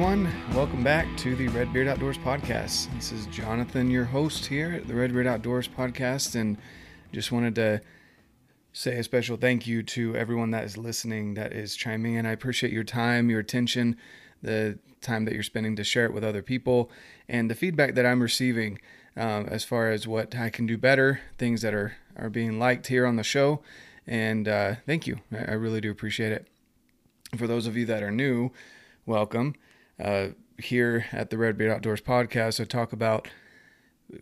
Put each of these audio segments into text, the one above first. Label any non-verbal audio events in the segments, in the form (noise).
everyone. Welcome back to the Red Beard Outdoors podcast. This is Jonathan, your host here at the Red Beard Outdoors podcast, and just wanted to say a special thank you to everyone that is listening, that is chiming in. I appreciate your time, your attention, the time that you're spending to share it with other people, and the feedback that I'm receiving um, as far as what I can do better, things that are are being liked here on the show. And uh, thank you. I, I really do appreciate it. For those of you that are new, welcome. Uh, here at the Red Beard Outdoors podcast, I talk about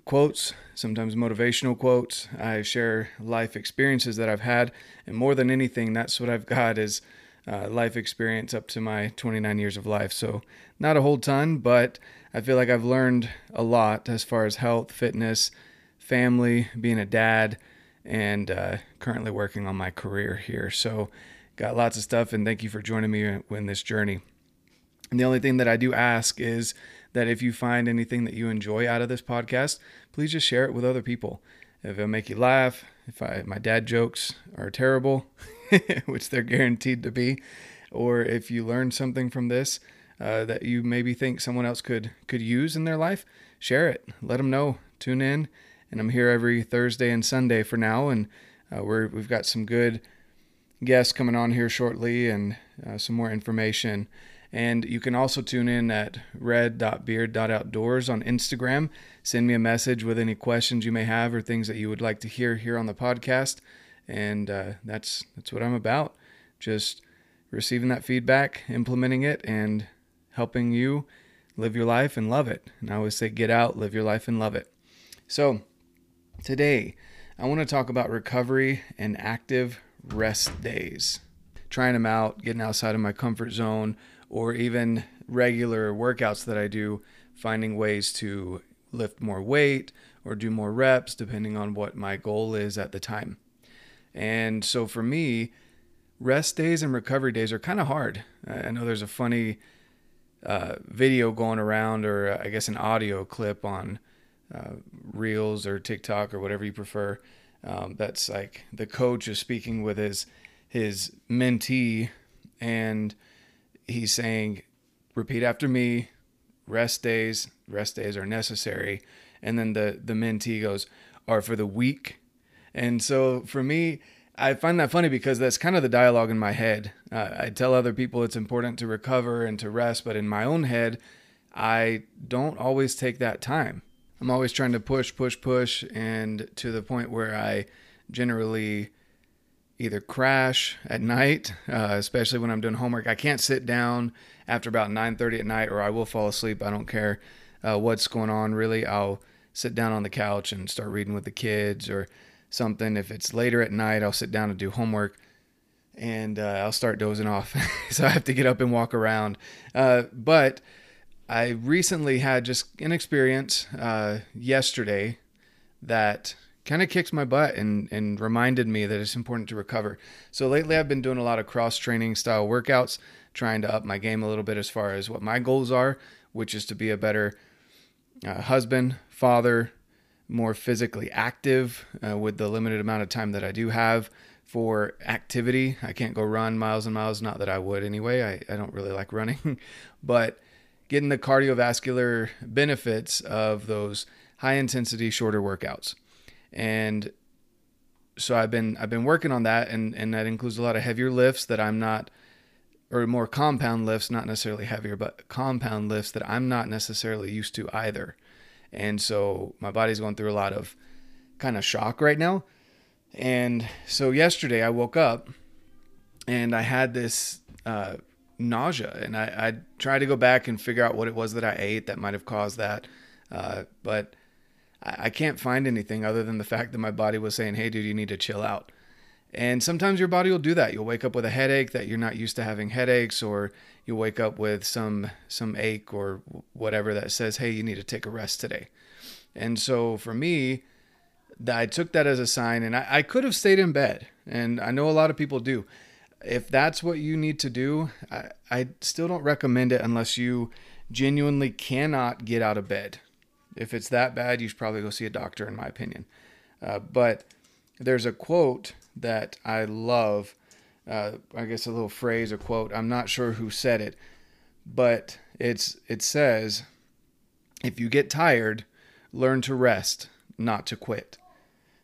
quotes, sometimes motivational quotes. I share life experiences that I've had, and more than anything, that's what I've got is uh, life experience up to my 29 years of life. So not a whole ton, but I feel like I've learned a lot as far as health, fitness, family, being a dad, and uh, currently working on my career here. So got lots of stuff, and thank you for joining me in this journey. And the only thing that I do ask is that if you find anything that you enjoy out of this podcast, please just share it with other people. If it'll make you laugh, if I, my dad jokes are terrible, (laughs) which they're guaranteed to be, or if you learn something from this uh, that you maybe think someone else could could use in their life, share it. Let them know. Tune in, and I'm here every Thursday and Sunday for now, and uh, we're we've got some good guests coming on here shortly, and uh, some more information. And you can also tune in at red.beard.outdoors on Instagram. Send me a message with any questions you may have or things that you would like to hear here on the podcast. And uh, that's that's what I'm about. Just receiving that feedback, implementing it, and helping you live your life and love it. And I always say, get out, live your life, and love it. So today, I want to talk about recovery and active rest days. Trying them out, getting outside of my comfort zone or even regular workouts that I do, finding ways to lift more weight or do more reps depending on what my goal is at the time. And so for me, rest days and recovery days are kind of hard. I know there's a funny uh, video going around, or uh, I guess an audio clip on uh, Reels or TikTok or whatever you prefer. Um, that's like the coach is speaking with his his mentee, and he's saying, repeat after me, rest days, rest days are necessary. And then the, the mentee goes, are for the weak. And so for me, I find that funny because that's kind of the dialogue in my head. Uh, I tell other people it's important to recover and to rest, but in my own head, I don't always take that time. I'm always trying to push, push, push, and to the point where I generally either crash at night, uh, especially when I'm doing homework. I can't sit down after about 9:30 at night, or I will fall asleep. I don't care uh, what's going on. Really, I'll sit down on the couch and start reading with the kids or something. If it's later at night, I'll sit down and do homework, and uh, I'll start dozing off. (laughs) so I have to get up and walk around. Uh, but I recently had just an experience uh, yesterday that kind of kicked my butt and, and reminded me that it's important to recover. So lately, I've been doing a lot of cross training style workouts, trying to up my game a little bit as far as what my goals are, which is to be a better uh, husband, father, more physically active uh, with the limited amount of time that I do have for activity. I can't go run miles and miles, not that I would anyway. I, I don't really like running, (laughs) but getting the cardiovascular benefits of those high intensity, shorter workouts and so I've been I've been working on that, and and that includes a lot of heavier lifts that I'm not, or more compound lifts, not necessarily heavier, but compound lifts that I'm not necessarily used to either, and so my body's going through a lot of kind of shock right now, and so yesterday I woke up, and I had this. Uh, nausea and I, I tried to go back and figure out what it was that I ate that might have caused that uh, but I can't find anything other than the fact that my body was saying, hey, dude, you need to chill out. And sometimes your body will do that. You'll wake up with a headache that you're not used to having headaches, or you'll wake up with some some ache or whatever that says, "Hey, you need to take a rest today." And so for me, I took that as a sign, and I, I could have stayed in bed, and I know a lot of people do. If that's what you need to do, I, I still don't recommend it unless you genuinely cannot get out of bed. If it's that bad, you should probably go see a doctor, in my opinion. Uh, but there's a quote that I love. Uh, I guess a little phrase or quote. I'm not sure who said it, but it's it says if you get tired, learn to rest, not to quit.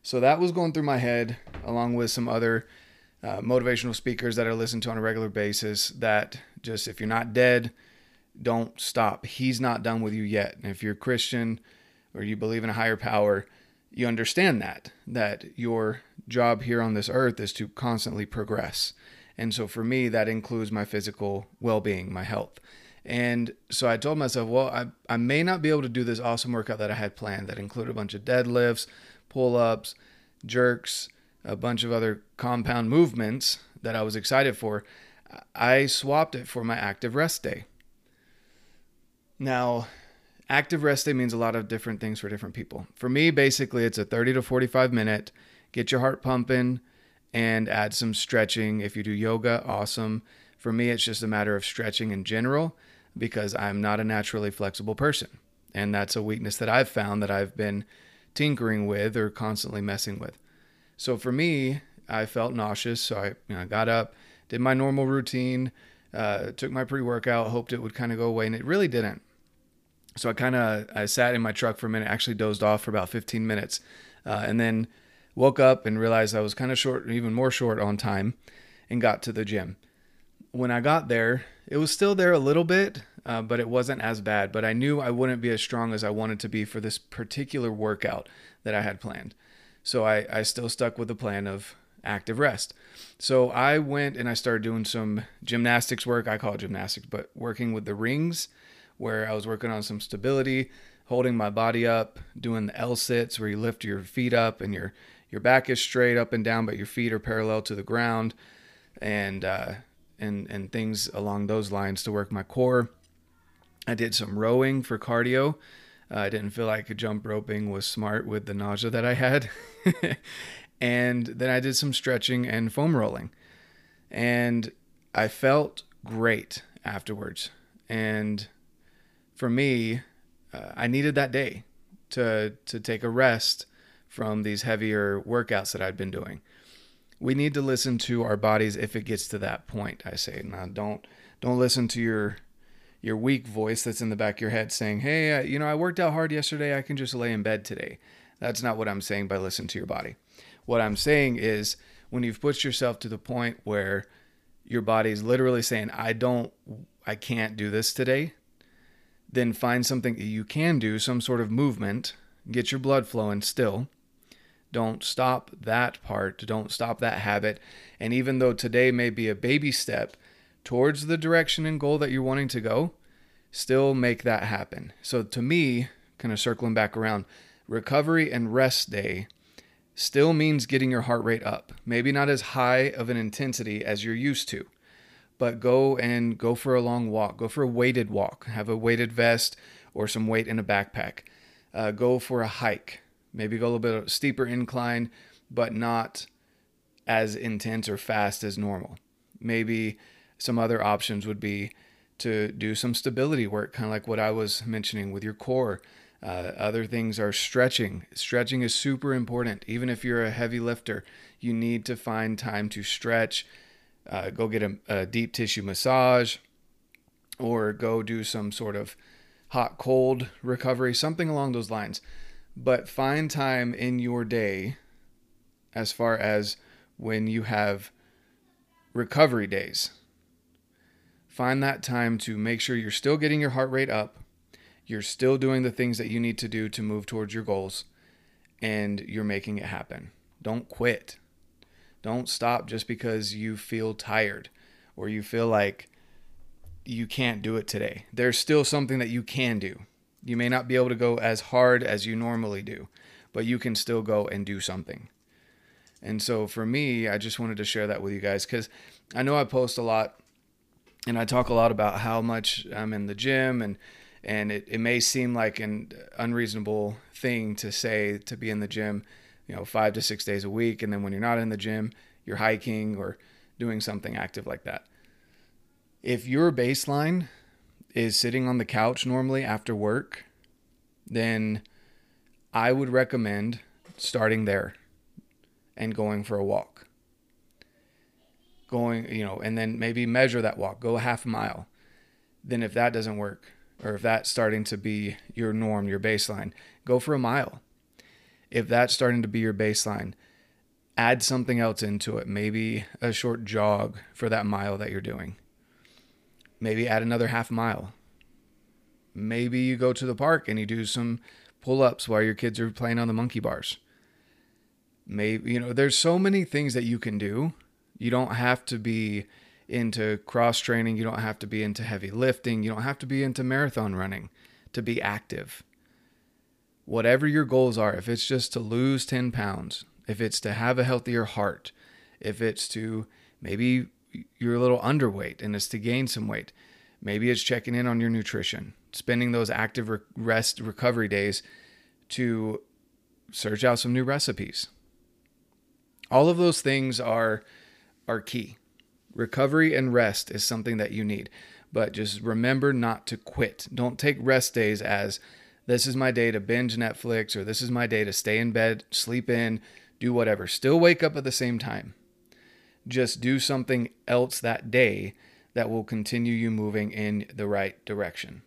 So that was going through my head along with some other uh, motivational speakers that I listen to on a regular basis that just if you're not dead, don't stop. He's not done with you yet. And if you're Christian or you believe in a higher power, you understand that that your job here on this earth is to constantly progress. And so for me that includes my physical well-being, my health. And so I told myself, well, I, I may not be able to do this awesome workout that I had planned that included a bunch of deadlifts, pull-ups, jerks, a bunch of other compound movements that I was excited for. I swapped it for my active rest day. Now, active rest day means a lot of different things for different people. For me, basically, it's a 30 to 45 minute, get your heart pumping and add some stretching. If you do yoga, awesome. For me, it's just a matter of stretching in general because I'm not a naturally flexible person. And that's a weakness that I've found that I've been tinkering with or constantly messing with. So for me, I felt nauseous. So I you know, got up, did my normal routine, uh, took my pre-workout, hoped it would kind of go away, and it really didn't. So I kind of I sat in my truck for a minute, actually dozed off for about 15 minutes, uh, and then woke up and realized I was kind of short, even more short on time, and got to the gym. When I got there, it was still there a little bit, uh, but it wasn't as bad. But I knew I wouldn't be as strong as I wanted to be for this particular workout that I had planned. So I, I still stuck with the plan of active rest. So I went and I started doing some gymnastics work. I call it gymnastics, but working with the rings where I was working on some stability, holding my body up, doing the L sits where you lift your feet up and your your back is straight up and down, but your feet are parallel to the ground, and uh, and and things along those lines to work my core. I did some rowing for cardio. Uh, I didn't feel like jump roping was smart with the nausea that I had. (laughs) and then I did some stretching and foam rolling. And I felt great afterwards. And for me, uh, I needed that day to to take a rest from these heavier workouts that I'd been doing. We need to listen to our bodies if it gets to that point. I say now, don't don't listen to your your weak voice that's in the back of your head saying, "Hey, uh, you know, I worked out hard yesterday. I can just lay in bed today." That's not what I'm saying by listen to your body. What I'm saying is when you've pushed yourself to the point where your body's literally saying, "I don't I can't do this today." Then find something that you can do, some sort of movement, get your blood flowing still. Don't stop that part. Don't stop that habit. And even though today may be a baby step, towards the direction and goal that you're wanting to go, still make that happen. So to me, kind of circling back around, recovery and rest day still means getting your heart rate up. Maybe not as high of an intensity as you're used to, but go and go for a long walk. Go for a weighted walk. Have a weighted vest or some weight in a backpack. Uh, go for a hike. Maybe go a little bit of steeper incline, but not as intense or fast as normal. Maybe some other options would be to do some stability work, kind of like what I was mentioning with your core. Uh, other things are stretching. Stretching is super important. Even if you're a heavy lifter, you need to find time to stretch. Uh, go get a, a deep tissue massage or go do some sort of hot cold recovery, something along those lines. But find time in your day as far as when you have recovery days Find that time to make sure you're still getting your heart rate up, you're still doing the things that you need to do to move towards your goals, and you're making it happen. Don't quit. Don't stop just because you feel tired or you feel like you can't do it today. There's still something that you can do. You may not be able to go as hard as you normally do, but you can still go and do something. And so for me, I just wanted to share that with you guys because I know I post a lot and I talk a lot about how much I'm in the gym and and it, it may seem like an unreasonable thing to say to be in the gym, you know, five to six days a week, and then when you're not in the gym, you're hiking or doing something active like that. If your baseline is sitting on the couch normally after work, then I would recommend starting there and going for a walk going, you know, and then maybe measure that walk, go a half a mile. then if that doesn't work, or if that's starting to be your norm, your baseline, go for a mile. If that's starting to be your baseline, add something else into it. Maybe a short jog for that mile that you're doing. Maybe add another half mile. Maybe you go to the park and you do some pull ups while your kids are playing on the monkey bars. Maybe, you know, there's so many things that you can do. You don't have to be into cross training. You don't have to be into heavy lifting. You don't have to be into marathon running to be active. Whatever your goals are, if it's just to lose 10 pounds, if it's to have a healthier heart, if it's to maybe you're a little underweight and it's to gain some weight, maybe it's checking in on your nutrition, spending those active rest recovery days to search out some new recipes. All of those things are are key. Recovery and rest is something that you need, but just remember not to quit. Don't take rest days as this is my day to binge Netflix or this is my day to stay in bed, sleep in, do whatever. Still wake up at the same time. Just do something else that day that will continue you moving in the right direction.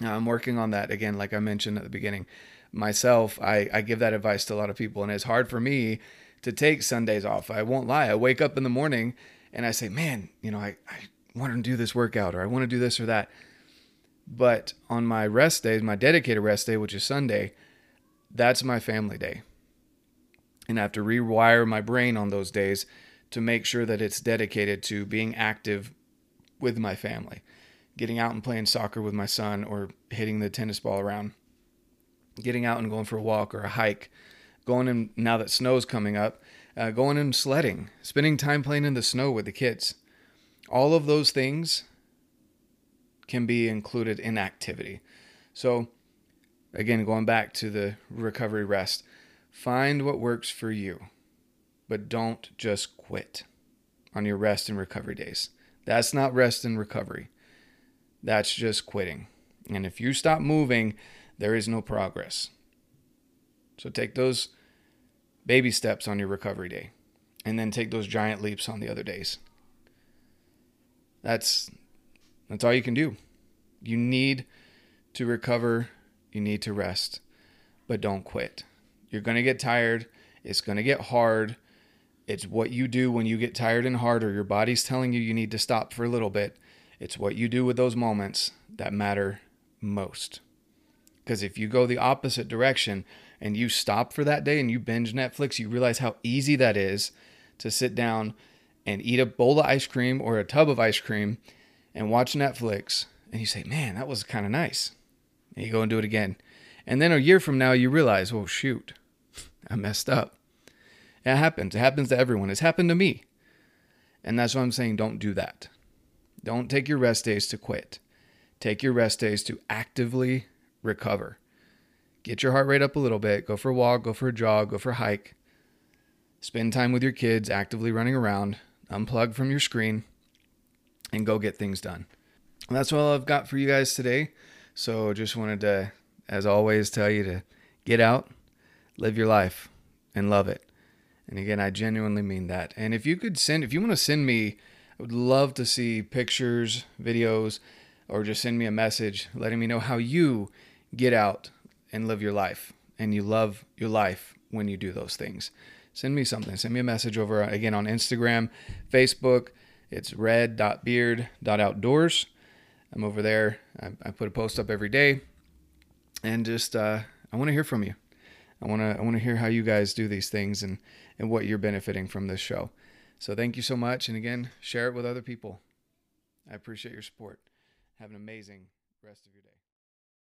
Now, I'm working on that again, like I mentioned at the beginning. Myself, I, I give that advice to a lot of people, and it's hard for me to take Sundays off. I won't lie. I wake up in the morning and I say, man, you know, I, I want to do this workout or I want to do this or that. But on my rest days, my dedicated rest day, which is Sunday, that's my family day and I have to rewire my brain on those days to make sure that it's dedicated to being active with my family, getting out and playing soccer with my son or hitting the tennis ball around, getting out and going for a walk or a hike, going in now that snow's coming up, uh, going and sledding, spending time playing in the snow with the kids. All of those things can be included in activity. So, again, going back to the recovery rest, Find what works for you, but don't just quit on your rest and recovery days. That's not rest and recovery. That's just quitting. And if you stop moving, there is no progress. So take those baby steps on your recovery day and then take those giant leaps on the other days. That's that's all you can do. You need to recover, you need to rest, but don't quit. You're going to get tired. It's going to get hard. It's what you do when you get tired and hard, or your body's telling you you need to stop for a little bit. It's what you do with those moments that matter most. Because if you go the opposite direction and you stop for that day and you binge Netflix, you realize how easy that is to sit down and eat a bowl of ice cream or a tub of ice cream and watch Netflix. And you say, man, that was kind of nice. And you go and do it again. And then a year from now, you realize, oh, shoot, I messed up. It happens. It happens to everyone. It's happened to me. And that's why I'm saying don't do that. Don't take your rest days to quit. Take your rest days to actively recover. Get your heart rate up a little bit. Go for a walk, go for a jog, go for a hike. Spend time with your kids actively running around. Unplug from your screen and go get things done. And that's all I've got for you guys today. So just wanted to, as always, tell you to get out, live your life and love it. And again, I genuinely mean that. And if you could send, if you want to send me, I would love to see pictures, videos, or just send me a message letting me know how you get out and live your life and you love your life when you do those things. Send me something. Send me a message over uh, again on Instagram, Facebook. It's red.beard.outdoors. I'm over there. I, I put a post up every day. And just, uh, I want to hear from you. I want to I want to hear how you guys do these things and and what you're benefiting from this show. So thank you so much and again, share it with other people. I appreciate your support. Have an amazing rest of your day.